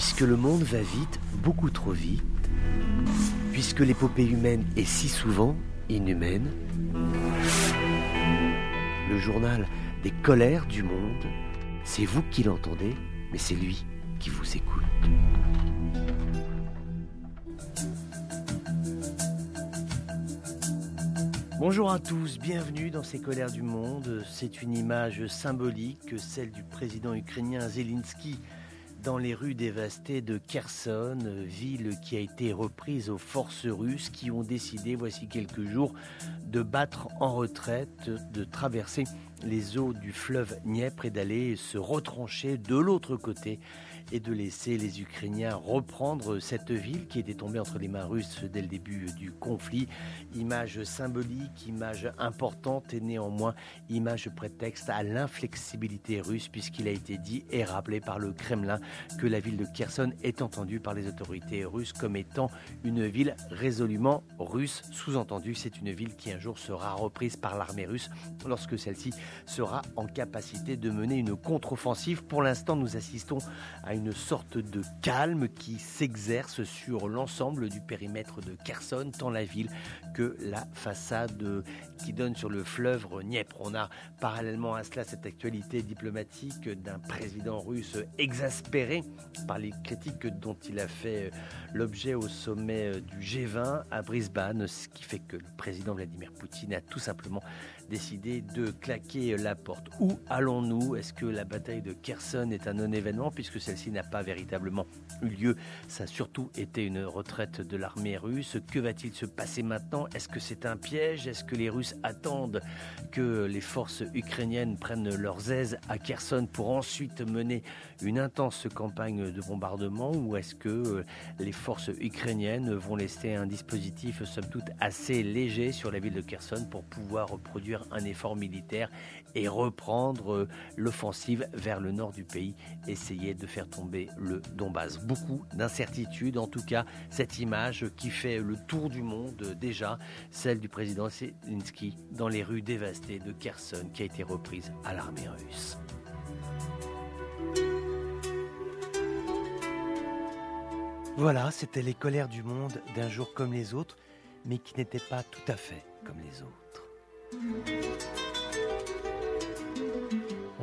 puisque le monde va vite, beaucoup trop vite, puisque l'épopée humaine est si souvent inhumaine, le journal des colères du monde, c'est vous qui l'entendez, mais c'est lui qui vous écoute. Bonjour à tous, bienvenue dans ces colères du monde. C'est une image symbolique, celle du président ukrainien Zelensky dans les rues dévastées de Kherson, ville qui a été reprise aux forces russes qui ont décidé, voici quelques jours, de battre en retraite, de traverser les eaux du fleuve Dniepr et d'aller se retrancher de l'autre côté et de laisser les Ukrainiens reprendre cette ville qui était tombée entre les mains russes dès le début du conflit. Image symbolique, image importante et néanmoins image prétexte à l'inflexibilité russe puisqu'il a été dit et rappelé par le Kremlin que la ville de Kherson est entendue par les autorités russes comme étant une ville résolument russe. Sous-entendu, c'est une ville qui un jour sera reprise par l'armée russe lorsque celle-ci sera en capacité de mener une contre-offensive. Pour l'instant, nous assistons à une sorte de calme qui s'exerce sur l'ensemble du périmètre de Kherson, tant la ville que la façade qui donne sur le fleuve Dniepr. On a parallèlement à cela cette actualité diplomatique d'un président russe exaspéré par les critiques dont il a fait l'objet au sommet du G20 à Brisbane, ce qui fait que le président Vladimir Poutine a tout simplement décidé de claquer la porte. Où allons-nous? Est-ce que la bataille de Kherson est un non-événement puisque celle-ci n'a pas véritablement eu lieu? Ça a surtout été une retraite de l'armée russe. Que va-t-il se passer maintenant? Est-ce que c'est un piège? Est-ce que les Russes attendent que les forces ukrainiennes prennent leurs aises à Kherson pour ensuite mener une intense campagne de bombardement? Ou est-ce que euh, les forces ukrainiennes vont laisser un dispositif somme toute assez léger sur la ville de Kherson pour pouvoir produire un effort militaire et reprendre euh, l'offensive vers le nord du pays, essayer de faire tomber le Donbass. Beaucoup d'incertitudes, en tout cas cette image qui fait le tour du monde euh, déjà, celle du président Zelensky dans les rues dévastées de Kherson qui a été reprise à l'armée russe. Voilà, c'était les colères du monde d'un jour comme les autres, mais qui n'étaient pas tout à fait comme les autres.